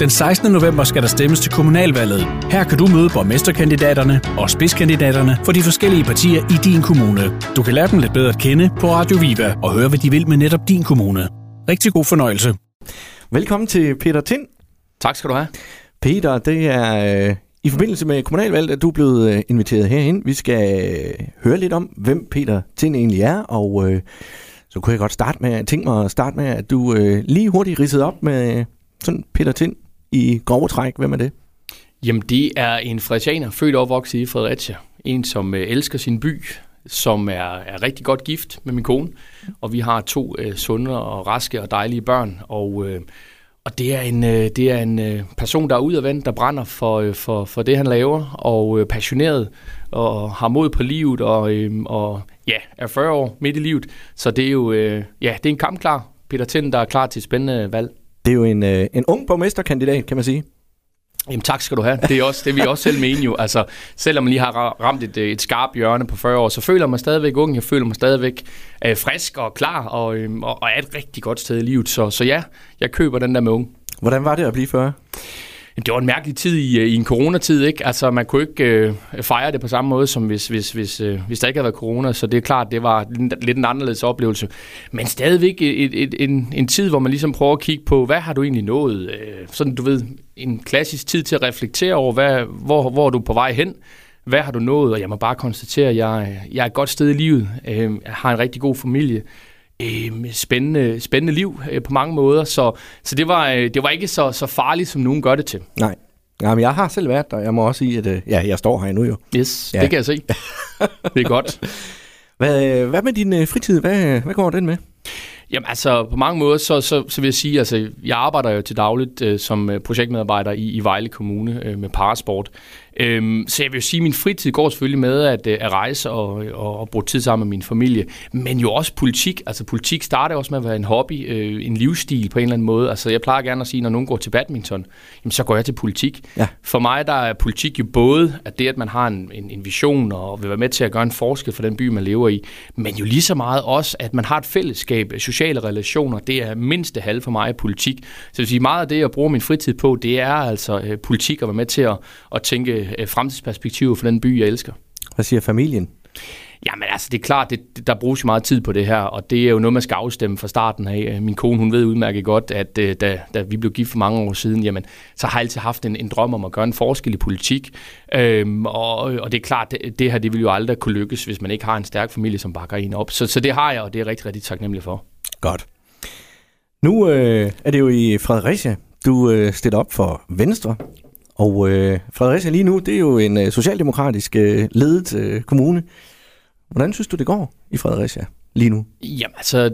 Den 16. november skal der stemmes til kommunalvalget. Her kan du møde borgmesterkandidaterne og spidskandidaterne for de forskellige partier i din kommune. Du kan lære dem lidt bedre at kende på Radio Viva og høre, hvad de vil med netop din kommune. Rigtig god fornøjelse. Velkommen til Peter Tind. Tak skal du have. Peter, det er øh, i forbindelse med kommunalvalget, at du er blevet øh, inviteret herhen. Vi skal øh, høre lidt om, hvem Peter Tind egentlig er, og øh, så kunne jeg godt starte med, tænke mig at starte med, at du øh, lige hurtigt ridsede op med sådan Peter Tind i grove træk. Hvem er det? Jamen, det er en frederianer, født og opvokset i Fredericia. En, som øh, elsker sin by, som er, er rigtig godt gift med min kone. Og vi har to øh, sunde og raske og dejlige børn. Og, øh, og det er en, øh, det er en øh, person, der er udadvendt, der brænder for, øh, for, for det, han laver, og øh, passioneret, og har mod på livet, og, øh, og ja, er 40 år midt i livet. Så det er jo øh, ja, det er en kampklar Peter Tind, der er klar til et spændende valg. Det er jo en, øh, en ung borgmesterkandidat, kan man sige. Jamen tak skal du have. Det er, også, det er vi også selv mene jo. Altså, selvom man lige har ramt et, et skarpt hjørne på 40 år, så føler man stadigvæk ung. Jeg føler mig stadigvæk øh, frisk og klar og, øh, og, og er et rigtig godt sted i livet. Så, så ja, jeg køber den der med ung. Hvordan var det at blive 40? Det var en mærkelig tid i, øh, i en coronatid, ikke? Altså, man kunne ikke øh, fejre det på samme måde, som hvis, hvis, hvis, øh, hvis der ikke havde været corona, så det er klart, det var lidt en anderledes oplevelse. Men stadigvæk et, et, en, en tid, hvor man ligesom prøver at kigge på, hvad har du egentlig nået? Øh, sådan, du ved, en klassisk tid til at reflektere over, hvad, hvor, hvor er du på vej hen? Hvad har du nået? Og jeg må bare konstatere, at jeg, jeg er et godt sted i livet. Øh, jeg har en rigtig god familie øh, spændende, spændende liv øh, på mange måder. Så, så det, var, øh, det var ikke så, så farligt, som nogen gør det til. Nej. Jamen, jeg har selv været der. Jeg må også sige, at øh, ja, jeg står her nu jo. Yes, ja. det kan jeg se. det er godt. Hvad, hvad med din øh, fritid? Hvad, hvad går den med? Jamen altså, på mange måder, så, så, så vil jeg sige, altså, jeg arbejder jo til dagligt øh, som projektmedarbejder i, i Vejle Kommune øh, med parasport. Øhm, så jeg vil jo sige, at min fritid går selvfølgelig med at, øh, at rejse og, og, og bruge tid sammen med min familie, men jo også politik. Altså politik starter også med at være en hobby, øh, en livsstil på en eller anden måde. Altså jeg plejer gerne at sige, når nogen går til badminton, jamen, så går jeg til politik. Ja. For mig der er politik jo både at det, at man har en, en, en vision og vil være med til at gøre en forskel for den by, man lever i, men jo lige så meget også, at man har et fællesskab, sociale relationer, det er mindst det halve for mig af politik. Så jeg vil sige, meget af det, jeg bruger min fritid på, det er altså øh, politik at være med til at, at tænke øh, fremtidsperspektiver for den by, jeg elsker. Hvad siger familien? Jamen altså, det er klart, det, der bruges jo meget tid på det her, og det er jo noget, man skal afstemme fra starten af. Min kone, hun ved udmærket godt, at øh, da, da vi blev gift for mange år siden, jamen, så har jeg altid haft en, en drøm om at gøre en forskel i politik. Øhm, og, og det er klart, det, det her det vil jo aldrig kunne lykkes, hvis man ikke har en stærk familie, som bakker en op. Så, så det har jeg, og det er rigtig, rigtig taknemmelig for. Godt. Nu øh, er det jo i Fredericia, du øh, stiller op for Venstre. Og øh, Fredericia lige nu, det er jo en øh, socialdemokratisk øh, ledet øh, kommune. Hvordan synes du, det går i Fredericia lige nu? Jamen altså,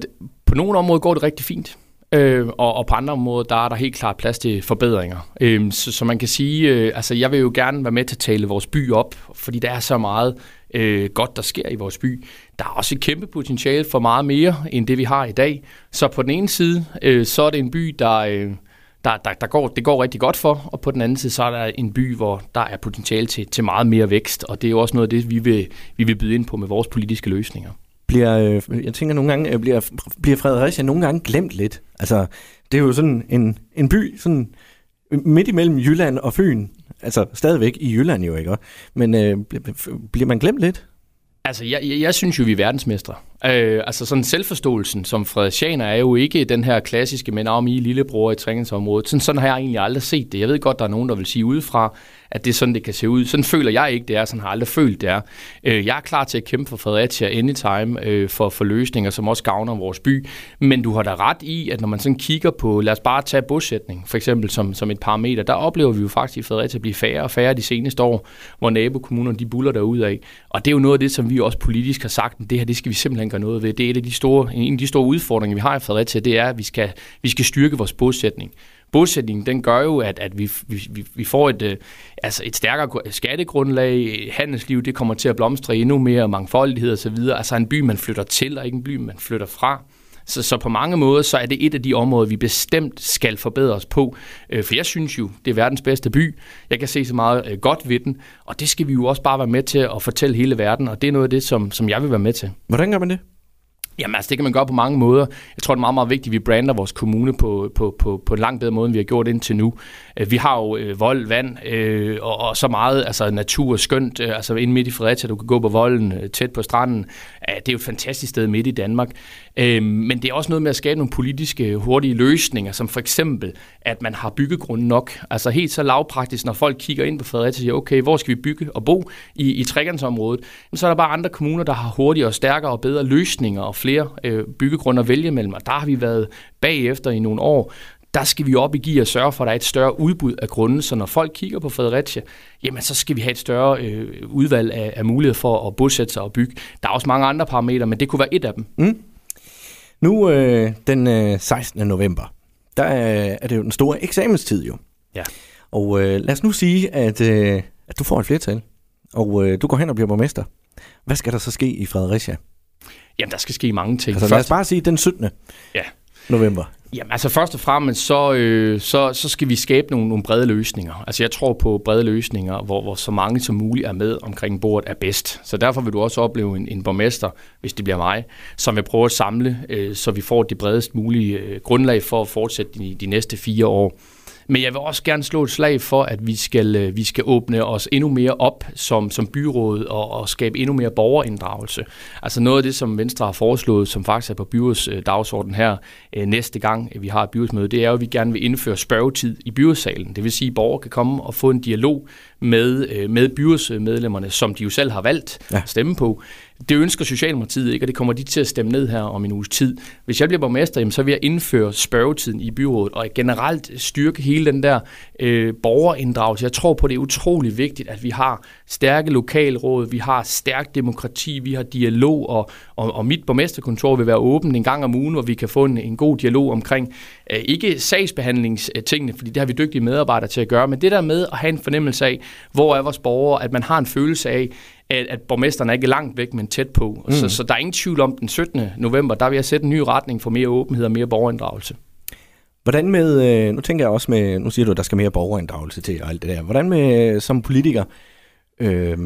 på nogle områder går det rigtig fint. Øh, og, og på andre områder, der er der helt klart plads til forbedringer. Øh, så, så man kan sige, øh, altså jeg vil jo gerne være med til at tale vores by op, fordi der er så meget øh, godt, der sker i vores by. Der er også et kæmpe potentiale for meget mere, end det vi har i dag. Så på den ene side, øh, så er det en by, der... Øh, der, der, der går, det går rigtig godt for, og på den anden side, så er der en by, hvor der er potentiale til, til meget mere vækst, og det er jo også noget af det, vi vil, vi vil byde ind på med vores politiske løsninger. Bliver, øh, jeg tænker nogle gange, øh, bliver, bliver Fredericia nogle gange glemt lidt? Altså, det er jo sådan en, en by, sådan øh, midt imellem Jylland og Fyn, altså stadigvæk i Jylland jo, ikke? Men øh, bliver man glemt lidt? Altså, jeg, jeg, jeg synes jo, vi er verdensmestre. Øh, altså sådan selvforståelsen som Fredericianer er jo ikke den her klassiske, men om I lillebror i træningsområdet. Sådan, sådan har jeg egentlig aldrig set det. Jeg ved godt, der er nogen, der vil sige udefra, at det er sådan, det kan se ud. Sådan føler jeg ikke, det er. Sådan har jeg aldrig følt, det er. Øh, jeg er klar til at kæmpe for Fredericia anytime øh, for, for løsninger, som også gavner vores by. Men du har da ret i, at når man sådan kigger på, lad os bare tage bosætning, for eksempel som, som et parameter, der oplever vi jo faktisk i Fredericia at blive færre og færre de seneste år, hvor nabokommunerne de buller derud af. Og det er jo noget af det, som vi også politisk har sagt, at det her, det skal vi simpelthen gøre noget ved. Det er et af de store, en af de store udfordringer, vi har i Fredericia, det er, at vi skal, vi skal styrke vores bosætning bosætningen, den gør jo, at, at vi, vi, vi får et, øh, altså et stærkere skattegrundlag, handelsliv, det kommer til at blomstre endnu mere, mangfoldighed og så videre. Altså en by, man flytter til, og ikke en by, man flytter fra. Så, så på mange måder, så er det et af de områder, vi bestemt skal forbedre os på. Øh, for jeg synes jo, det er verdens bedste by. Jeg kan se så meget øh, godt ved den, og det skal vi jo også bare være med til at fortælle hele verden, og det er noget af det, som, som jeg vil være med til. Hvordan gør man det? Jamen altså, det kan man gøre på mange måder. Jeg tror, det er meget, meget vigtigt, at vi brander vores kommune på, på, på, på en langt bedre måde, end vi har gjort indtil nu. Øh, vi har jo øh, vold, vand øh, og, og så meget altså natur skønt. Øh, altså inde midt i Fredericia, du kan gå på volden, øh, tæt på stranden. Det er jo et fantastisk sted midt i Danmark. Øh, men det er også noget med at skabe nogle politiske hurtige løsninger, som for eksempel, at man har byggegrund nok. Altså helt så lavpraktisk, når folk kigger ind på Fredericia og siger, okay, hvor skal vi bygge og bo i, i trekantsområdet? Så er der bare andre kommuner, der har hurtigere, og stærkere og bedre løsninger og flere øh, byggegrunde at vælge mellem. Og der har vi været bagefter i nogle år der skal vi op i gear og sørge for, at der er et større udbud af grunde, så når folk kigger på Fredericia, jamen så skal vi have et større øh, udvalg af, af muligheder for at bosætte sig og bygge. Der er også mange andre parametre, men det kunne være et af dem. Mm. Nu øh, den øh, 16. november, der er, er det jo den store eksamenstid jo. Ja. Og øh, lad os nu sige, at, øh, at du får et flertal, og øh, du går hen og bliver borgmester. Hvad skal der så ske i Fredericia? Jamen, der skal ske mange ting. Altså lad os bare sige den 17. Ja november. Jamen altså først og fremmest, så, øh, så, så skal vi skabe nogle, nogle brede løsninger. Altså jeg tror på brede løsninger, hvor, hvor så mange som muligt er med omkring bordet er bedst. Så derfor vil du også opleve en, en borgmester, hvis det bliver mig, som vil prøve at samle, øh, så vi får det bredest mulige øh, grundlag for at fortsætte de, de næste fire år. Men jeg vil også gerne slå et slag for, at vi skal, øh, vi skal åbne os endnu mere op som, som byråd og, og skabe endnu mere borgerinddragelse. Altså noget af det, som Venstre har foreslået, som faktisk er på byrådets øh, dagsorden her øh, næste gang, vi har et byrådsmøde, det er jo, at vi gerne vil indføre spørgetid i byrådssalen. Det vil sige, at borgere kan komme og få en dialog med, med byrådsmedlemmerne, som de jo selv har valgt ja. at stemme på. Det ønsker Socialdemokratiet ikke, og det kommer de til at stemme ned her om en uges tid. Hvis jeg bliver borgmester, jamen, så vil jeg indføre spørgetiden i byrådet, og generelt styrke hele den der øh, borgerinddragelse. Jeg tror på, det er utrolig vigtigt, at vi har stærke lokalråd, vi har stærk demokrati, vi har dialog, og, og, og mit borgmesterkontor vil være åbent en gang om ugen, hvor vi kan få en, en god dialog omkring, øh, ikke sagsbehandlingstingene, fordi det har vi dygtige medarbejdere til at gøre, men det der med at have en fornemmelse af, hvor er vores borgere, at man har en følelse af, at, at borgmesteren er ikke langt væk, men tæt på. Mm. Så, så der er ingen tvivl om, den 17. november, der vil jeg sætte en ny retning for mere åbenhed og mere borgerinddragelse. Hvordan med, øh, nu tænker jeg også med, nu siger du, at der skal mere borgerinddragelse til og alt det der. Hvordan med øh, som politiker øh,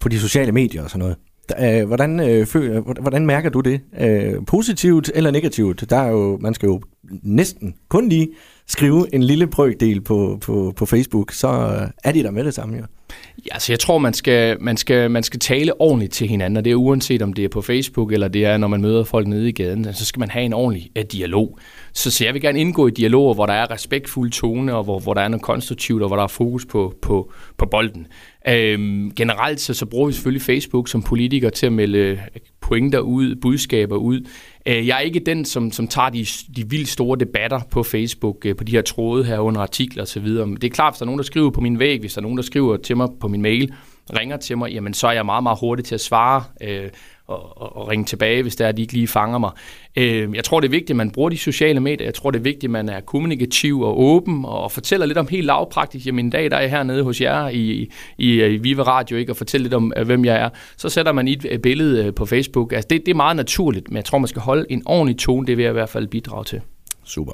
på de sociale medier og sådan noget? Øh, hvordan, øh, føler, hvordan mærker du det? Øh, positivt eller negativt? Der er jo, man skal jo næsten kun lige skrive en lille brøkdel på, på, på Facebook, så øh, er de der med det samme jo. Ja, Ja, altså jeg tror, man skal, man, skal, man skal tale ordentligt til hinanden, og det er uanset om det er på Facebook, eller det er, når man møder folk nede i gaden, så skal man have en ordentlig uh, dialog. Så, så jeg vil gerne indgå i dialoger, hvor der er respektfuld tone, og hvor, hvor der er noget konstruktivt, og hvor der er fokus på, på, på bolden. Øhm, generelt så, så bruger vi selvfølgelig Facebook som politiker til at melde øh, pointer ud, budskaber ud. Øh, jeg er ikke den, som, som tager de, de vildt store debatter på Facebook, øh, på de her tråde her under artikler osv. Det er klart, hvis der er nogen, der skriver på min væg, hvis der er nogen, der skriver til mig på min mail, ringer til mig, jamen så er jeg meget, meget hurtig til at svare. Øh, og, og ringe tilbage, hvis det er, at de ikke lige fanger mig. Øh, jeg tror, det er vigtigt, at man bruger de sociale medier. Jeg tror, det er vigtigt, at man er kommunikativ og åben og fortæller lidt om helt lavpraktisk. Jamen, en dag, der er jeg hernede hos jer i, i, i Viva Radio, ikke, og fortæller lidt om, øh, hvem jeg er. Så sætter man et billede øh, på Facebook. Altså, det, det er meget naturligt, men jeg tror, man skal holde en ordentlig tone. Det vil jeg i hvert fald bidrage til. Super.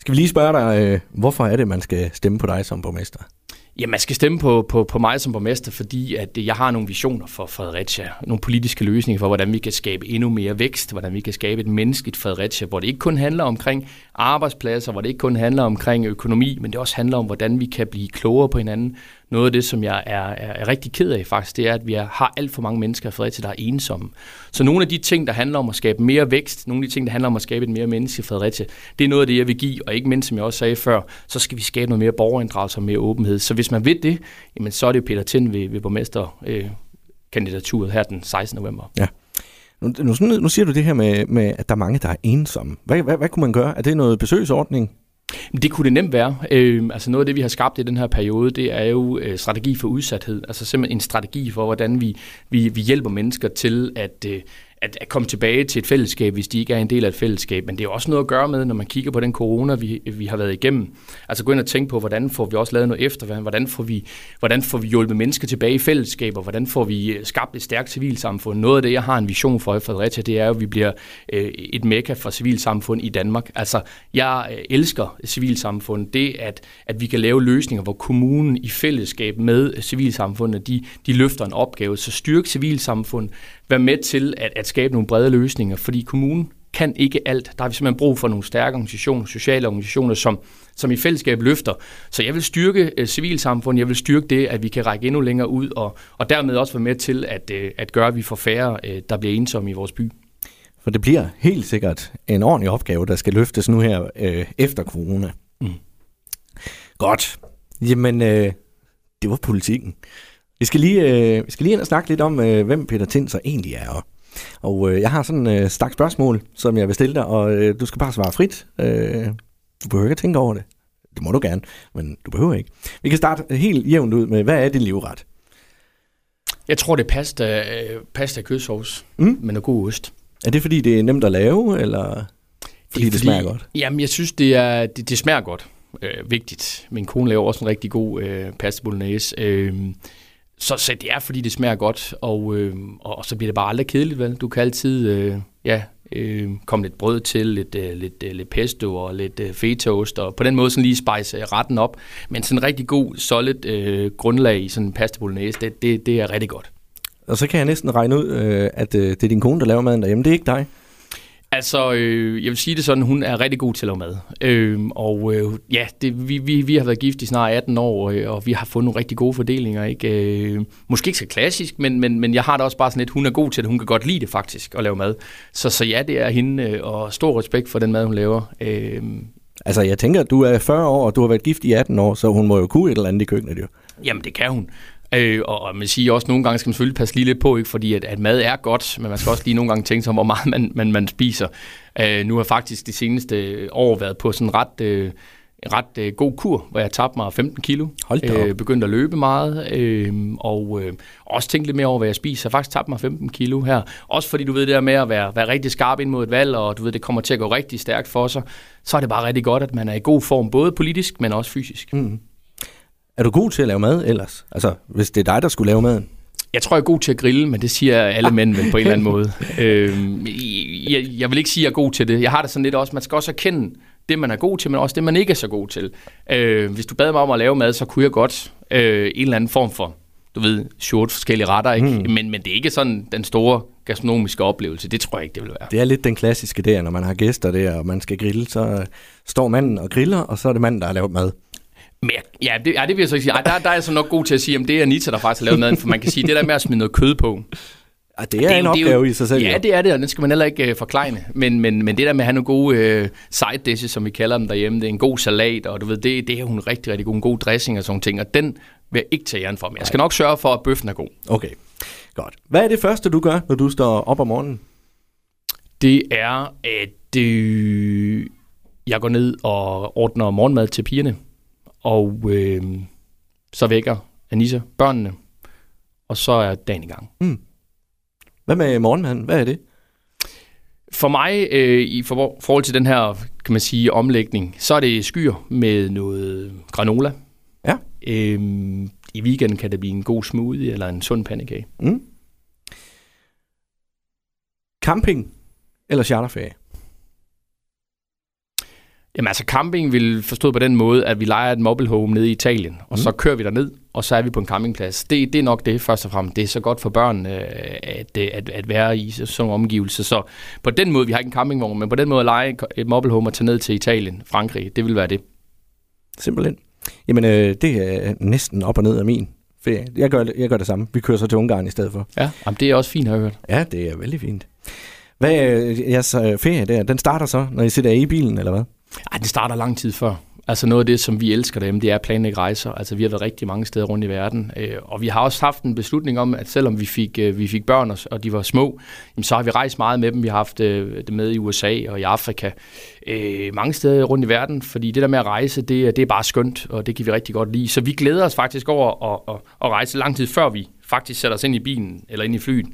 Skal vi lige spørge dig, øh, hvorfor er det, man skal stemme på dig som borgmester? Ja, man skal stemme på, på, på mig som borgmester, fordi at jeg har nogle visioner for Fredericia. Nogle politiske løsninger for, hvordan vi kan skabe endnu mere vækst, hvordan vi kan skabe et menneskeligt Fredericia, hvor det ikke kun handler omkring arbejdspladser, hvor det ikke kun handler omkring økonomi, men det også handler om, hvordan vi kan blive klogere på hinanden, noget af det, som jeg er, er, er rigtig ked af faktisk, det er, at vi har alt for mange mennesker i Fredericia, der er ensomme. Så nogle af de ting, der handler om at skabe mere vækst, nogle af de ting, der handler om at skabe et mere menneske i Fredericia, det er noget af det, jeg vil give, og ikke mindst, som jeg også sagde før, så skal vi skabe noget mere borgerinddragelse og mere åbenhed. Så hvis man vil det, jamen, så er det jo Peter Tind ved, ved borgmesterkandidaturet øh, her den 16. november. Ja. Nu, nu, nu siger du det her med, med, at der er mange, der er ensomme. Hvad, hvad, hvad kunne man gøre? Er det noget besøgsordning? Det kunne det nemt være. Øh, altså noget af det, vi har skabt i den her periode, det er jo øh, strategi for udsathed. Altså simpelthen en strategi for, hvordan vi, vi, vi hjælper mennesker til at, øh, at, at komme tilbage til et fællesskab, hvis de ikke er en del af et fællesskab. Men det er også noget at gøre med, når man kigger på den corona, vi, vi har været igennem. Altså gå ind og tænke på, hvordan får vi også lavet noget efter, hvordan får vi, hvordan får vi hjulpet mennesker tilbage i fællesskaber, hvordan får vi øh, skabt et stærkt civilsamfund. Noget af det, jeg har en vision for i Fredericia, det er, at vi bliver øh, et mekka for civilsamfund i Danmark. Altså, jeg øh, elsker civilsamfund. Det, at, at vi kan lave løsninger, hvor kommunen i fællesskab med civilsamfundet, de, de løfter en opgave. Så styrke civilsamfund, være med til at, at skabe nogle brede løsninger, fordi kommunen kan ikke alt. Der har vi simpelthen brug for nogle stærke organisationer, sociale organisationer, som, som i fællesskab løfter. Så jeg vil styrke uh, civilsamfundet, jeg vil styrke det, at vi kan række endnu længere ud, og, og dermed også være med til at, uh, at gøre, at vi får færre, uh, der bliver ensomme i vores by. For det bliver helt sikkert en ordentlig opgave, der skal løftes nu her øh, efter corona. Mm. Godt. Jamen, øh, det var politikken. Vi skal lige, øh, vi skal lige ind og snakke lidt om, øh, hvem Peter Tind så egentlig er. Og øh, jeg har sådan en øh, stak spørgsmål, som jeg vil stille dig, og øh, du skal bare svare frit. Øh, du behøver ikke at tænke over det. Det må du gerne, men du behøver ikke. Vi kan starte helt jævnt ud med, hvad er din livret? Jeg tror, det er pasta, øh, pasta kødsovs mm. med noget god ost. Er det, fordi det er nemt at lave, eller fordi det, det, fordi, smager godt? Jamen, jeg synes, det, er, det, det smager godt. Øh, vigtigt. Min kone laver også en rigtig god øh, pasta bolognese. Øh, så, så det er, fordi det smager godt, og, øh, og så bliver det bare aldrig kedeligt, vel? Du kan altid øh, ja, øh, komme lidt brød til, lidt, øh, lidt, øh, lidt pesto og lidt øh, fetaost, og på den måde sådan lige spice øh, retten op. Men sådan en rigtig god, solid øh, grundlag i sådan en pasta bolognese, det, det, det er rigtig godt. Og så kan jeg næsten regne ud, øh, at øh, det er din kone, der laver maden derhjemme. Det er ikke dig. Altså, øh, jeg vil sige det sådan, hun er rigtig god til at lave mad. Øh, og øh, ja, det, vi, vi, vi har været gift i snart 18 år, øh, og vi har fundet nogle rigtig gode fordelinger. Ikke? Øh, måske ikke så klassisk, men, men, men jeg har da også bare sådan lidt, hun er god til det. Hun kan godt lide det faktisk, at lave mad. Så, så ja, det er hende, øh, og stor respekt for den mad, hun laver. Øh, Altså, jeg tænker, du er 40 år, og du har været gift i 18 år, så hun må jo kunne et eller andet i køkkenet, jo. Jamen, det kan hun. Øh, og, man siger også, at nogle gange skal man selvfølgelig passe lige lidt på, ikke? fordi at, at mad er godt, men man skal også lige nogle gange tænke sig om, hvor meget man, man, man spiser. Øh, nu har jeg faktisk de seneste år været på sådan en ret, øh, ret øh, god kur, hvor jeg tabte mig 15 kilo. Hold da øh, Begyndte at løbe meget, øh, og øh, også tænke lidt mere over, hvad jeg spiser. Jeg faktisk tabt mig 15 kilo her. Også fordi du ved det der med at være, være rigtig skarp ind mod et valg, og du ved, det kommer til at gå rigtig stærkt for sig. Så er det bare rigtig godt, at man er i god form, både politisk, men også fysisk. Mm. Er du god til at lave mad ellers? Altså, hvis det er dig, der skulle lave maden? Jeg tror, jeg er god til at grille, men det siger alle mænd vel på en eller anden måde. Øh, jeg, jeg vil ikke sige, at jeg er god til det. Jeg har det sådan lidt også, man skal også erkende det, man er god til, men også det, man ikke er så god til. Øh, hvis du bad mig om at lave mad, så kunne jeg godt øh, en eller anden form for, du ved, short forskellige retter, ikke? Mm. Men, men det er ikke sådan den store gastronomiske oplevelse. Det tror jeg ikke, det vil være. Det er lidt den klassiske der, når man har gæster der, og man skal grille, så står manden og griller, og så er det manden, der har lavet mad. Men ja, det, ja, det vil jeg så ikke sige. Ej, der, der er jeg så nok god til at sige, at det er Anita, der faktisk har lavet maden, for man kan sige, det der med at smide noget kød på. Ja, det er det, en opgave jo, i sig selv. Ja, det er det, og den skal man heller ikke uh, forklejne. Men, men, men det der med at have nogle gode uh, side dishes, som vi kalder dem derhjemme, det er en god salat, og du ved, det, det er hun rigtig, rigtig god, en god dressing og sådan ting, og den vil jeg ikke tage æren for, men jeg skal nok sørge for, at bøffen er god. Okay, godt. Hvad er det første, du gør, når du står op om morgenen? Det er, at øh, jeg går ned og ordner morgenmad til pigerne og øh, så vækker Anissa børnene, og så er dagen i gang. Mm. Hvad med morgenmaden? Hvad er det? For mig, øh, i for, forhold til den her, kan man sige, omlægning, så er det skyer med noget granola. Ja. Øh, I weekenden kan det blive en god smoothie eller en sund pandekage. Mm. Camping eller charterferie? Jamen altså camping vil forstå på den måde, at vi leger et mobile home nede i Italien, og mm. så kører vi der ned og så er vi på en campingplads. Det, det er nok det først og fremmest. Det er så godt for børn øh, at, at, at være i sådan nogle omgivelser. Så på den måde, vi har ikke en campingvogn, men på den måde at lege et mobile home og tage ned til Italien, Frankrig, det vil være det. Simpelthen. Jamen, øh, det er næsten op og ned af min ferie. Jeg gør, jeg gør det samme. Vi kører så til Ungarn i stedet for. Ja, jamen, det er også fint, har jeg hørt. Ja, det er vældig fint. Hvad er jeres øh, ferie der? Den starter så, når I sidder i bilen, eller hvad? Ej, det starter lang tid før. Altså noget af det, som vi elsker dem, det er at planlægge rejser. Altså vi har været rigtig mange steder rundt i verden. Øh, og vi har også haft en beslutning om, at selvom vi fik, øh, vi fik børn, og de var små, så har vi rejst meget med dem. Vi har haft øh, det med i USA og i Afrika. Mange steder rundt i verden, fordi det der med at rejse, det, det er bare skønt, og det kan vi rigtig godt lide. Så vi glæder os faktisk over at, at, at rejse lang tid før vi faktisk sætter os ind i bilen eller ind i flyet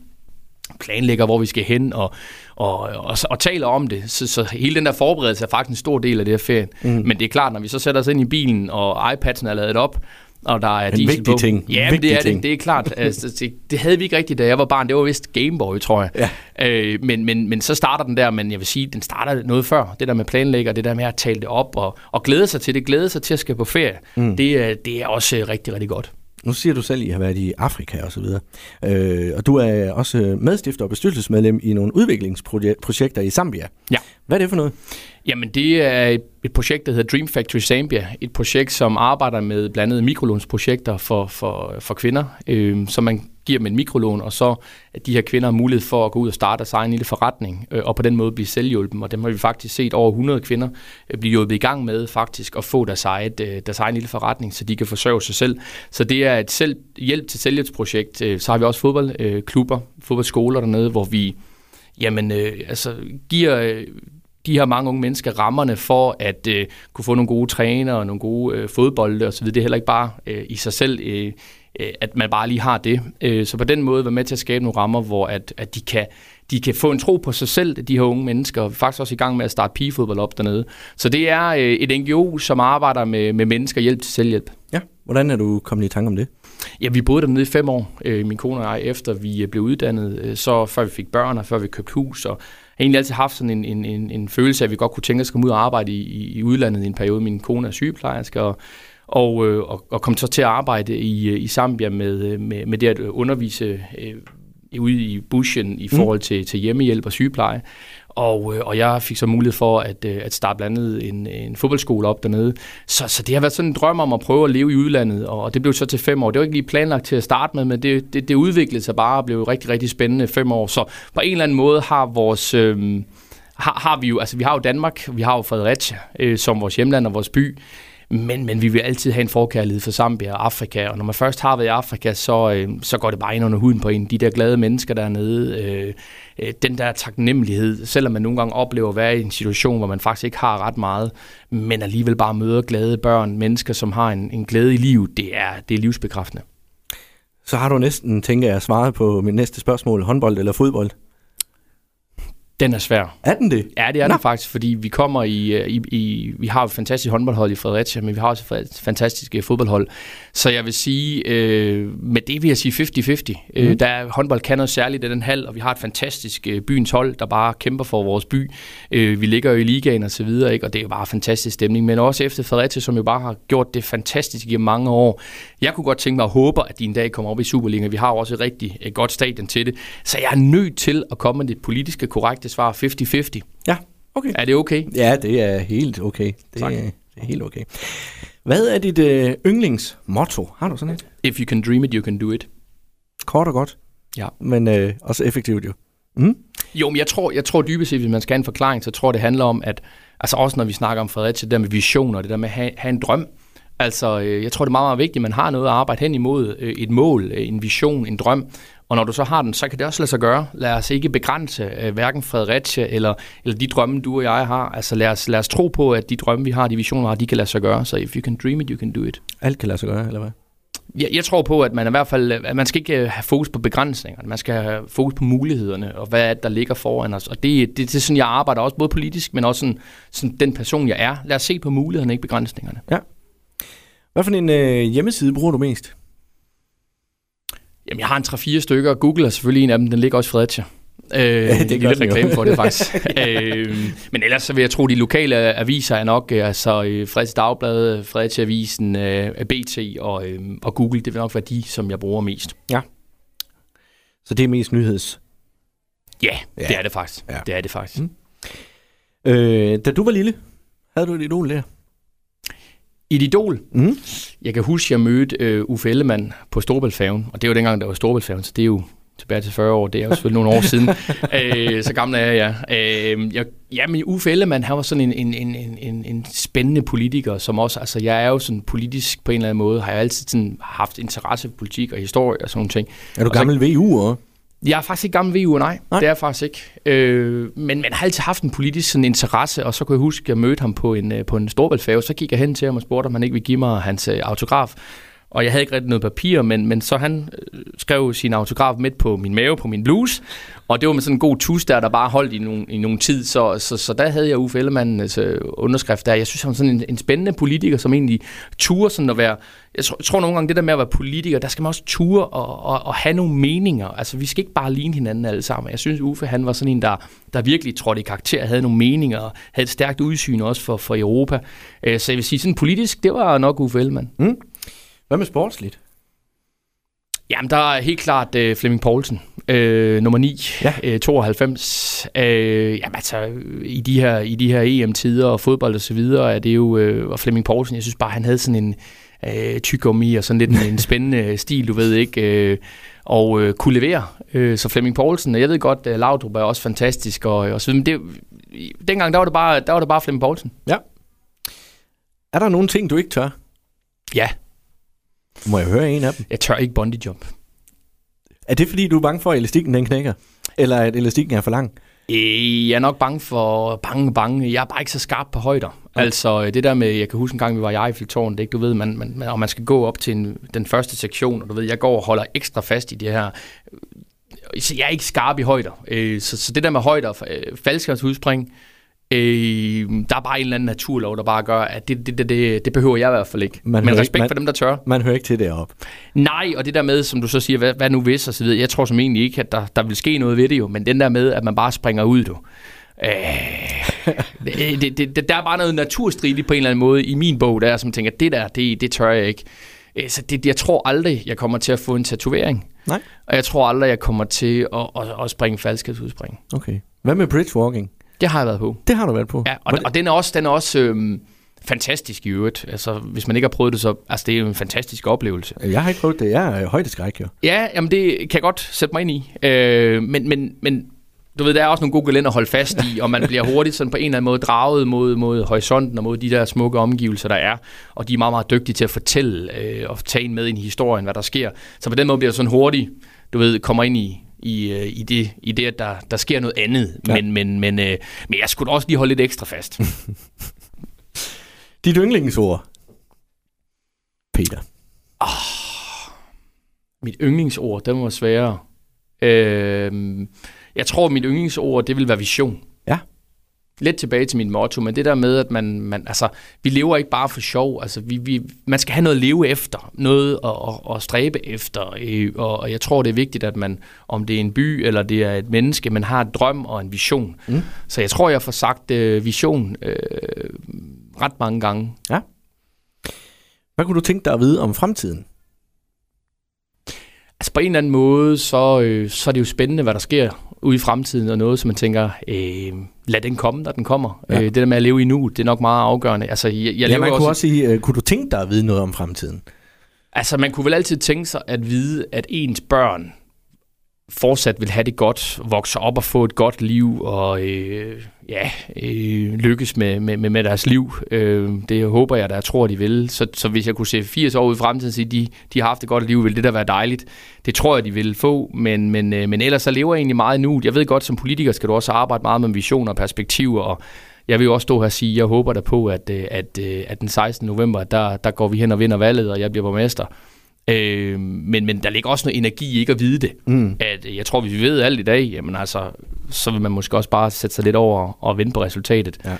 planlægger, hvor vi skal hen, og, og, og, og taler om det. Så, så hele den der forberedelse er faktisk en stor del af det her ferien. Mm. Men det er klart, når vi så sætter os ind i bilen, og iPadsen er lavet op, og der er en diesel på. ting. Ja, men det er ting. det. Det er klart. Altså, det, det havde vi ikke rigtigt, da jeg var barn. Det var vist Gameboy, tror jeg. Ja. Øh, men, men, men så starter den der, men jeg vil sige, den starter noget før. Det der med planlægger, det der med at tale det op, og, og glæde sig til det, glæde sig til at skal på ferie. Mm. Det, det er også rigtig, rigtig godt. Nu siger du selv, at I har været i Afrika og så videre. Øh, og du er også medstifter og bestyrelsesmedlem i nogle udviklingsprojekter i Zambia. Ja. Hvad er det for noget? Jamen, det er et, et projekt, der hedder Dream Factory Zambia. Et projekt, som arbejder med blandt andet mikrolånsprojekter for, for, for kvinder, øh, så man giver dem en mikrolån, og så at de her kvinder har mulighed for at gå ud og starte deres egen lille forretning, øh, og på den måde blive selvhjulpen. Og dem har vi faktisk set over 100 kvinder øh, blive hjulpet i gang med faktisk at få deres, eget, øh, deres egen lille forretning, så de kan forsørge sig selv. Så det er et selv, hjælp til selvhjælpsprojekt. Øh, så har vi også fodboldklubber, øh, fodboldskoler dernede, hvor vi jamen, øh, altså, giver øh, de her mange unge mennesker rammerne for at øh, kunne få nogle gode træner og nogle gode øh, fodbolde osv. Det er heller ikke bare øh, i sig selv, øh, at man bare lige har det. Øh, så på den måde være med til at skabe nogle rammer, hvor at, at de kan de kan få en tro på sig selv, de her unge mennesker, og faktisk også i gang med at starte pigefodbold op dernede. Så det er øh, et NGO, som arbejder med, med mennesker hjælp til selvhjælp. Ja, hvordan er du kommet i tanke om det? Ja, vi boede dernede i fem år, øh, min kone og jeg, efter vi øh, blev uddannet, øh, så før vi fik børn og før vi købte hus, og har egentlig altid haft sådan en, en, en, en følelse af, at vi godt kunne tænke os at komme ud og arbejde i, i, i udlandet i en periode. Min kone er sygeplejerske, og, og, øh, og, og kom så til at arbejde i, øh, i Zambia med, øh, med, med det at undervise øh, ude i bushen i mm. forhold til, til hjemmehjælp og sygepleje. Og, øh, og jeg fik så mulighed for at, øh, at starte blandt andet en, en fodboldskole op dernede. Så, så det har været sådan en drøm om at prøve at leve i udlandet, og det blev så til fem år. Det var ikke lige planlagt til at starte med, men det, det, det udviklede sig bare og blev rigtig, rigtig spændende fem år. Så på en eller anden måde har vores... Øh, har, har vi jo, altså vi har jo Danmark, vi har jo Fredericia øh, som vores hjemland og vores by, men, men vi vil altid have en forkærlighed for Zambia og Afrika, og når man først har været i Afrika, så, øh, så går det bare ind under huden på en. De der glade mennesker dernede, øh, øh, den der taknemmelighed, selvom man nogle gange oplever at være i en situation, hvor man faktisk ikke har ret meget, men alligevel bare møder glade børn, mennesker, som har en, en glæde i livet, det er, det er livsbekræftende. Så har du næsten, tænker jeg, svaret på mit næste spørgsmål, håndbold eller fodbold? Den er svær. Er den det? Ja, det er Nå. den faktisk, fordi vi kommer i, øh, i, i... Vi har et fantastisk håndboldhold i Fredericia, men vi har også et fantastisk øh, fodboldhold. Så jeg vil sige, øh, med det vil jeg sige 50-50. Mm. Øh, der er, håndbold kan noget særligt i den hal, og vi har et fantastisk øh, byens hold, der bare kæmper for vores by. Øh, vi ligger jo i ligaen og så videre, ikke? og det er jo bare fantastisk stemning. Men også efter Fredericia, som jo bare har gjort det fantastisk i mange år. Jeg kunne godt tænke mig at håbe, at de en dag kommer op i Superligaen. Vi har jo også et rigtig et godt stadion til det. Så jeg er nødt til at komme med det politiske korrekte svar 50-50. Ja, okay. Er det okay? Ja, det er helt okay. Det, er, det er helt okay. Hvad er dit øh, yndlingsmotto? Har du sådan et? If you can dream it, you can do it. Kort og godt. Ja. Men øh, også effektivt jo. Mm? Jo, men jeg tror, jeg tror dybest set, hvis man skal have en forklaring, så tror det handler om, at altså også når vi snakker om Fredericia, det der med visioner, det der med at have, have en drøm. Altså, øh, jeg tror, det er meget, meget vigtigt, at man har noget at arbejde hen imod, øh, et mål, øh, en vision, en drøm. Og når du så har den, så kan det også lade sig gøre. Lad os ikke begrænse øh, hverken Fredericia eller, eller de drømme, du og jeg har. Altså lad os, lad os tro på, at de drømme, vi har, de visioner, vi har, de kan lade sig gøre. Så if you can dream it, you can do it. Alt kan lade sig gøre, eller hvad? Jeg, jeg tror på, at man i hvert fald, at man skal ikke øh, have fokus på begrænsningerne. Man skal have fokus på mulighederne, og hvad er der ligger foran os. Og det, det, det er sådan, jeg arbejder også både politisk, men også sådan, sådan den person, jeg er. Lad os se på mulighederne, ikke begrænsningerne. Ja. Hvad for en øh, hjemmeside bruger du mest? Jamen, jeg har en 3-4 stykker. Google er selvfølgelig en af dem. Den ligger også i Fredericia. Øh, ja, det er lidt reklame for det, faktisk. øh, men ellers så vil jeg tro, at de lokale aviser er nok, øh, altså øh, Fredericia Dagblad, Fredericia Avisen, øh, BT og, øh, og Google, det vil nok være de, som jeg bruger mest. Ja. Så det er mest nyheds? Ja, ja. det er det faktisk. Ja. Det er det faktisk. Mm. Øh, da du var lille, havde du et idol der? Et idol? Mm. Jeg kan huske, at jeg mødte uh, Uffe Ellemann på Storbæltfærgen, og det var dengang, der var Storbæltfærgen, så det er jo tilbage til 40 år, det er jo selvfølgelig nogle år siden. uh, så gammel er jeg, ja. Uh, jeg ja, men Uffe Ellemann, han var sådan en, en, en, en, en spændende politiker, som også, altså jeg er jo sådan politisk på en eller anden måde, har jeg altid sådan haft interesse for politik og historie og sådan nogle ting. Er du gammel VU, jeg er faktisk ikke gammel VU, nej. nej. Det er jeg faktisk ikke. Øh, men man har altid haft en politisk sådan, interesse, og så kunne jeg huske, at jeg mødte ham på en, øh, på en storbæltfærge. Så gik jeg hen til ham og spurgte, om han ikke ville give mig hans øh, autograf. Og jeg havde ikke rigtig noget papir, men, men så han øh, skrev sin autograf midt på min mave, på min bluse. Og det var med sådan en god tus der, der bare holdt i nogle, i nogle tid. Så, så, så der havde jeg Uffe Ellemanns øh, underskrift der. Jeg synes, han var sådan en, en spændende politiker, som egentlig turer sådan at være... Jeg tror, jeg tror nogle gange, det der med at være politiker, der skal man også ture og, og, og have nogle meninger. Altså, vi skal ikke bare ligne hinanden alle sammen. Jeg synes, Uffe, han var sådan en, der, der virkelig trådte i karakter, havde nogle meninger, og havde et stærkt udsyn også for, for Europa. Øh, så jeg vil sige, sådan politisk, det var nok Uffe Ellemann. Mm. Hvad med sportsligt? Jamen, der er helt klart uh, Flemming Poulsen, uh, nummer 9, ja. uh, 92. Uh, jamen, altså, i de her, i de her EM-tider og fodbold og så videre, er det jo, uh, og Flemming Poulsen, jeg synes bare, han havde sådan en uh, tyggegummi og sådan lidt en, en spændende stil, du ved ikke, uh, og uh, kunne levere. Uh, så Flemming Poulsen, og jeg ved godt, uh, Laudrup er også fantastisk, og, og så videre, men det, dengang, der var det bare, der var det bare Flemming Poulsen. Ja. Er der nogle ting, du ikke tør? Ja. Må jeg høre en af dem? Jeg tør ikke bungee jump. Er det fordi, du er bange for, at elastikken den knækker? Eller at elastikken er for lang? Øh, jeg er nok bange for bange, bange. Jeg er bare ikke så skarp på højder. Ja. Altså det der med, jeg kan huske en gang, vi var i Eiffeltårn, det ikke, du ved, man, man, og man skal gå op til en, den første sektion, og du ved, jeg går og holder ekstra fast i det her. Så jeg er ikke skarp i højder. Øh, så, så det der med højder, faldskærmsudspring, Øh, der er bare en eller anden naturlov, der bare gør, at det, det, det, det, behøver jeg i hvert fald ikke. Man Men respekt man, for dem, der tør. Man hører ikke til derop. Nej, og det der med, som du så siger, hvad, hvad nu hvis og så videre. Jeg tror som egentlig ikke, at der, der vil ske noget ved det jo. Men den der med, at man bare springer ud, du. Øh, det, det, det, der er bare noget naturstridigt på en eller anden måde i min bog, der som tænker, det der, det, det tør jeg ikke. Øh, så det, jeg tror aldrig, jeg kommer til at få en tatovering. Nej. Og jeg tror aldrig, jeg kommer til at, at, at springe falskhedsudspring. Okay. Hvad med bridgewalking? Det har jeg været på. Det har du været på? Ja, og, og den er også, den er også øhm, fantastisk i øvrigt. Altså, hvis man ikke har prøvet det, så altså, det er jo en fantastisk oplevelse. Jeg har ikke prøvet det. Jeg er højdeskræk, jo. Ja, jamen det kan jeg godt sætte mig ind i. Øh, men, men, men du ved, der er også nogle gode gelænder at holde fast i, og man bliver hurtigt sådan på en eller anden måde draget mod, mod horisonten og mod de der smukke omgivelser, der er. Og de er meget, meget dygtige til at fortælle øh, og tage en med ind i historien, hvad der sker. Så på den måde bliver det sådan hurtigt, du ved, kommer ind i, i, øh, i, det, i det, at der, der sker noget andet. Ja. Men, men, men, øh, men jeg skulle også lige holde lidt ekstra fast. Dit yndlingsord, Peter. Oh, mit yndlingsord, det var sværere. Øh, jeg tror, mit yndlingsord, det vil være vision lidt tilbage til min motto, men det der med, at man, man altså, vi lever ikke bare for sjov, altså, vi, vi, man skal have noget at leve efter, noget at, at, at stræbe efter, øh, og, og jeg tror, det er vigtigt, at man, om det er en by, eller det er et menneske, man har en drøm og en vision. Mm. Så jeg tror, jeg får sagt uh, vision uh, ret mange gange. Ja. Hvad kunne du tænke dig at vide om fremtiden? Altså på en eller anden måde, så, øh, så er det jo spændende, hvad der sker ude i fremtiden, og noget, som man tænker, øh, lad den komme, når den kommer. Ja. Øh, det der med at leve i nu, det er nok meget afgørende. Altså, jeg, jeg ja, man kunne også, sige, øh, kunne du tænke dig at vide noget om fremtiden? Altså, man kunne vel altid tænke sig at vide, at ens børn fortsat vil have det godt, vokse op og få et godt liv, og øh, ja, øh, lykkes med, med, med deres liv. Øh, det håber jeg, der jeg tror, de vil. Så, så hvis jeg kunne se 80 år ud i fremtiden, så de, de har haft et godt liv, vil det da være dejligt. Det tror jeg, de vil få, men, men, øh, men ellers så lever jeg egentlig meget nu. Jeg ved godt, som politiker skal du også arbejde meget med visioner og perspektiver, og jeg vil jo også stå her og sige, jeg håber da på, at, øh, at, øh, at den 16. november, der, der går vi hen og vinder valget, og jeg bliver borgmester. Øh, men, men der ligger også noget energi i ikke at vide det. Mm. At, øh, jeg tror, hvis vi ved alt i dag, jamen altså, så vil man måske også bare sætte sig lidt over og vente på resultatet. Ja.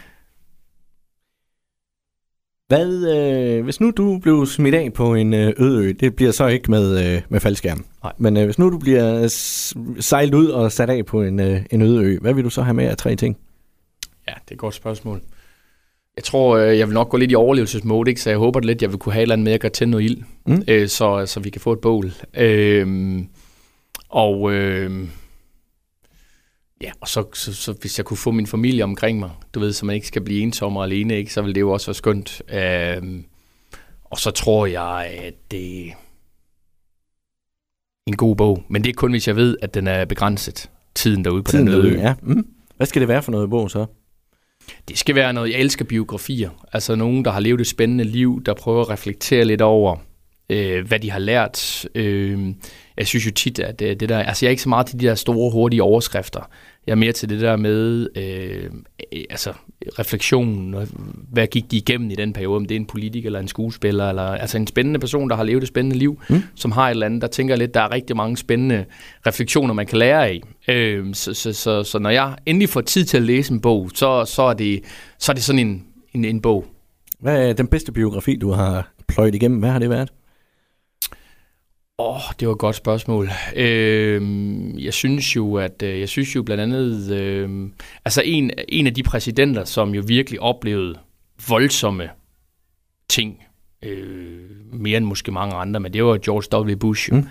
Hvad, øh, hvis nu du blev smidt af på en øh, øde ø, det bliver så ikke med, øh, med faldskærm, Nej. men øh, hvis nu du bliver sejlet ud og sat af på en, øh, en øde ø, hvad vil du så have med af tre ting? Ja, det er et godt spørgsmål. Jeg tror, øh, jeg vil nok gå lidt i overlevelsesmode, ikke? så jeg håber lidt, jeg vil kunne have et eller andet med at gøre til noget ild, mm. øh, så, så vi kan få et bål. Øh, og øh, ja, og så, så, så, hvis jeg kunne få min familie omkring mig, du ved, så man ikke skal blive ensom og alene, ikke? så vil det jo også være skønt. Øh, og så tror jeg, at det er en god bog. Men det er kun, hvis jeg ved, at den er begrænset. Tiden derude på tiden den øde. Ja. Mm. Hvad skal det være for noget bog så? Det skal være noget, jeg elsker biografier. Altså nogen, der har levet et spændende liv, der prøver at reflektere lidt over, øh, hvad de har lært. Øh, jeg synes jo tit, at det, det der... Altså jeg er ikke så meget til de der store, hurtige overskrifter. Jeg er mere til det der med øh, altså refleksion. Hvad gik de igennem i den periode? Om det er en politiker eller en skuespiller, eller altså en spændende person, der har levet et spændende liv, mm. som har et eller andet. Der tænker lidt, der er rigtig mange spændende refleksioner, man kan lære af. Øh, så, så, så, så når jeg endelig får tid til at læse en bog, så, så, er, det, så er det sådan en, en, en bog. Hvad er den bedste biografi, du har pløjet igennem? Hvad har det været? Åh, oh, det var et godt spørgsmål. Øh, jeg synes jo, at øh, jeg synes jo blandt andet, øh, altså en, en af de præsidenter, som jo virkelig oplevede voldsomme ting, øh, mere end måske mange andre, men det var George W. Bush. Jo. Mm.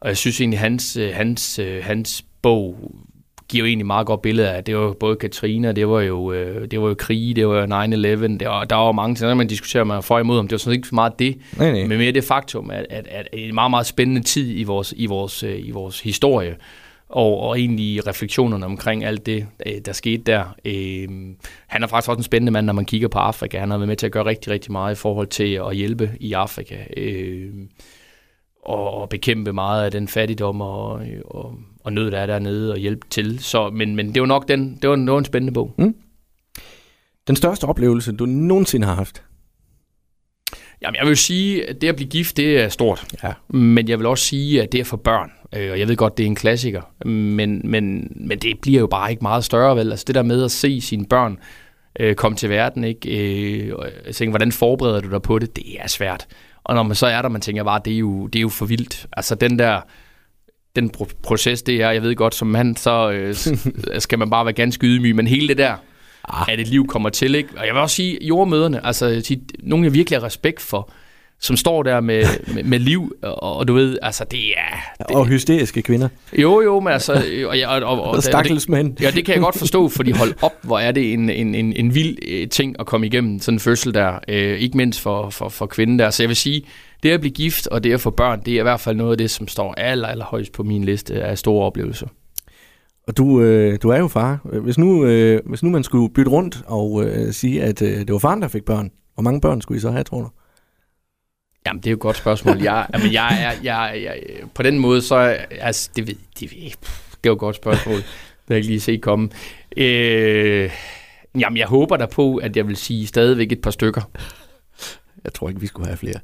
Og jeg synes egentlig, hans, øh, hans, øh, hans bog giver jo egentlig meget godt billede af, det var både Katrina, det var jo, øh, det var jo krig, det var 9-11, det var, der var mange ting, man diskuterer man for imod, om det var sådan ikke så meget det, Nej, nej. men mere det faktum, at, at, at en meget, meget spændende tid i vores, i vores, øh, i vores historie, og, og egentlig refleksionerne omkring alt det, øh, der skete der. Øh, han er faktisk også en spændende mand, når man kigger på Afrika. Han har været med til at gøre rigtig, rigtig meget i forhold til at hjælpe i Afrika. Øh, og, og bekæmpe meget af den fattigdom og, og, og nød, der er dernede, og hjælpe til. Så, men, men det var nok den, det var, det var en spændende bog. Den største oplevelse, du nogensinde har haft? Jamen, jeg vil sige, at det at blive gift, det er stort. Ja. Men jeg vil også sige, at det er for børn. Øh, Og jeg ved godt, det er en klassiker. Men, men, men det bliver jo bare ikke meget større, vel? Altså det der med at se sine børn øh, komme til verden, ikke? Øh, og jeg tænker, hvordan forbereder du dig på det? Det er svært. Og når man så er der, man tænker bare, det er jo, det er jo for vildt. Altså den der den pro- proces, det er, jeg ved godt, som mand, så øh, skal man bare være ganske ydmyg, men hele det der, Ah. at et liv kommer til, ikke? Og jeg vil også sige, jordmøderne, altså sige, nogle jeg virkelig har respekt for, som står der med, med, med liv, og, og du ved, altså det er... Det, Og hysteriske kvinder. jo, jo, men altså... Og, og, og, og, Og stakkels mænd. Ja, det kan jeg godt forstå, fordi hold op, hvor er det en, en, en, en vild øh, ting at komme igennem sådan en fødsel der. Øh, ikke mindst for, for, for kvinden der. Så jeg vil sige, det at blive gift og det at få børn, det er i hvert fald noget af det, som står aller, aller højst på min liste af store oplevelser. Og du, øh, du er jo far. Hvis nu, øh, hvis nu man skulle bytte rundt og øh, sige, at øh, det var faren, der fik børn, hvor mange børn skulle I så have, tror du? Jamen, det er jo et godt spørgsmål. Jeg, jamen, jeg, er, jeg, jeg, på den måde, så altså, det ved, det, ved, det er jo et godt spørgsmål. Det har jeg ikke lige set komme. Øh, jamen, jeg håber da på, at jeg vil sige stadigvæk et par stykker. Jeg tror ikke, vi skulle have flere.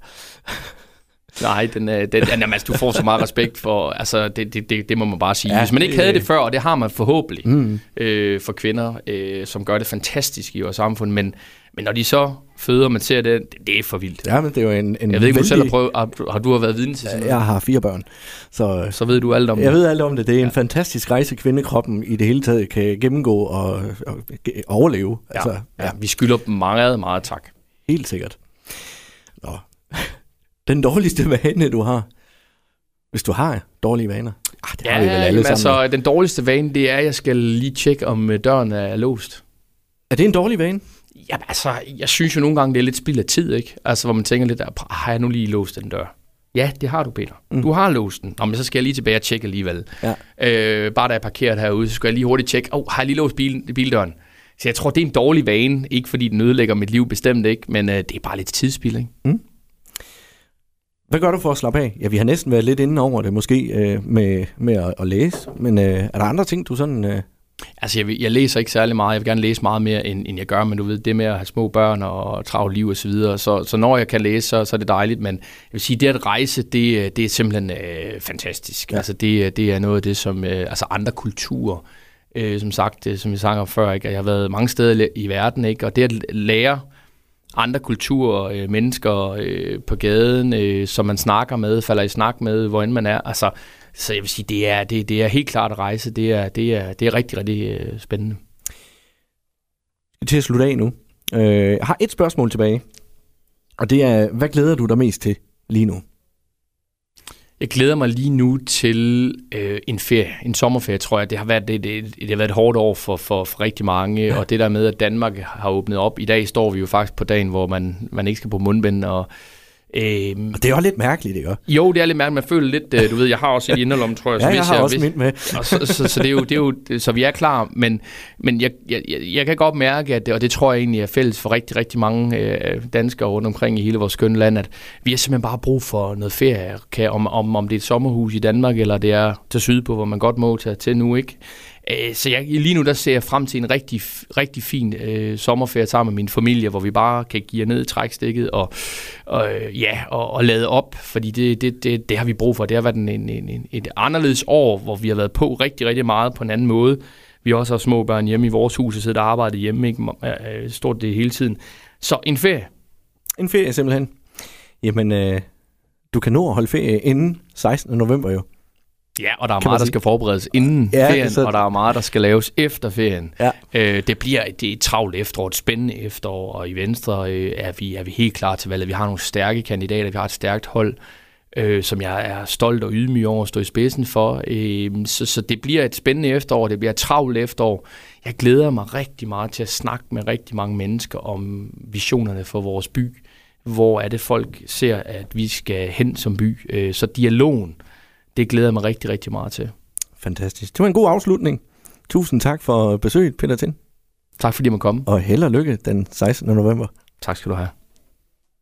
Nej, den, er- den, jamen, altså, du får så meget respekt for, altså, det, det, det, det må man bare sige. Ja, Ja, Hvis man ikke havde det før, og det har man forhåbentlig Mm. øh, for kvinder, øh, som gør det fantastisk i vores samfund, men, men når de så føder, man ser det, det, det er for vildt. Ja, men det er jo en, en Jeg ved ikke, du selv har prøvet, har, har du har været vidne til sådan noget? Jeg har fire børn, så Så ved du alt om jeg det. ved alt om det. Det er en fantastisk rejse, kvindekroppen i det hele taget kan gennemgå og, og ge- overleve. Ja, Altså, ja. ja, vi skylder dem meget, meget tak. Helt sikkert. Den dårligste vane, du har, hvis du har dårlige vaner. Ah, det har vi vel alle jamen, sammen. altså, den dårligste vane, det er, at jeg skal lige tjekke, om øh, døren er låst. Er det en dårlig vane? Jamen altså, jeg synes jo nogle gange, det er lidt spild af tid, ikke? Altså, hvor man tænker lidt, "Ah, har jeg nu lige låst den dør? Ja, det har du, Peter. Mm. Mm. Du har låst den. Nå, men så skal jeg lige tilbage og tjekke alligevel. Ja. Øh, bare da jeg er parkeret herude, så skal jeg lige hurtigt tjekke, oh, har jeg lige låst bilen, bildøren? Så jeg tror, det er en dårlig vane. Ikke fordi den ødelægger mit liv, bestemt ikke, men øh, det er bare lidt tidsspil, ikke? Hvad gør du for at slappe af? Ja, vi har næsten været lidt inde over det, måske øh, med, med at, at læse. Men øh, er der andre ting, du sådan... Øh, Altså, jeg, jeg læser ikke særlig meget. Jeg vil gerne læse meget mere, end, end jeg gør, men du ved, det med at have små børn og travlt liv og så videre. Så, så når jeg kan læse, så, så er det dejligt. Men jeg vil sige, det at rejse, det, det er simpelthen øh, fantastisk. Ja. Altså, det, det er noget af det, som øh, altså andre kulturer, øh, som sagt, øh, som jeg sang om før, ikke? jeg har været mange steder i verden, ikke? og det at lære andre kulturer, øh, mennesker øh, på gaden, øh, som man snakker med, falder i snak med, hvor end man er. Altså, så jeg vil sige, det er, det, det er helt klart at rejse. Det er, det er, det er rigtig, rigtig øh, spændende. til at slutte af nu. Øh, jeg har et spørgsmål tilbage. Og det er, hvad glæder du dig mest til lige nu? Jeg glæder mig lige nu til øh, en ferie, en sommerferie, tror jeg. Det har været, det, det, det har været et hårdt år for, for, for rigtig mange, ja. og det der med, at Danmark har åbnet op. I dag står vi jo faktisk på dagen, hvor man, man ikke skal på mundbind, og øh, Og det er jo lidt mærkeligt, ikke? jo, det er lidt mærkeligt. Man føler lidt, øh, du ved, jeg har også et inderlom, tror jeg. Ja, så jeg hvis har også hvis, med. og så, så, så, det er jo, det er jo, så vi er klar, men, men jeg, jeg, jeg jeg kan godt mærke, at det, og det tror jeg egentlig er fælles for rigtig, rigtig mange øh, danskere rundt omkring i hele vores skønne land, at vi har simpelthen bare brug for noget ferie, kan, om, om, om det er et sommerhus i Danmark, eller det er til syd på, hvor man godt må tage til nu, ikke? Øh, Så jeg, lige nu der ser jeg frem til en rigtig, rigtig fin øh, sommerferie sammen med min familie, hvor vi bare kan give jer ned i trækstikket og, og, øh, ja, og, og lade op, fordi det, det, det, det har vi brug for. Det har været en, en, en, et anderledes år, hvor vi har været på rigtig, rigtig meget på en anden måde. Vi også har små børn hjemme i vores hus og sidder og arbejder hjemme, ikke? Øh, stort det hele tiden. Så en ferie. En ferie simpelthen. Jamen, øh, du kan nå at holde ferie inden 16. november jo. Ja, og der er meget, der skal forberedes inden Ja, ferien, så- og der er meget, der skal laves efter ferien. Ja. Øh, det bliver det er et travlt efterår, et spændende efterår, og i Venstre øh, er, vi, er vi helt klar til valget. Vi har nogle stærke kandidater, vi har et stærkt hold. øh, som jeg er stolt og ydmyg over at stå i spidsen for. Øh, så, så det bliver et spændende efterår, det bliver et travlt efterår. Jeg glæder mig rigtig meget til at snakke med rigtig mange mennesker om visionerne for vores by. Hvor er det folk ser, at vi skal hen som by. Øh, så dialogen, det glæder jeg mig rigtig, rigtig meget til. Fantastisk. Det var en god afslutning. Tusind tak for besøget, Peter Tind. Tak fordi jeg måtte komme. Og held og lykke den 16. november. Tak skal du have.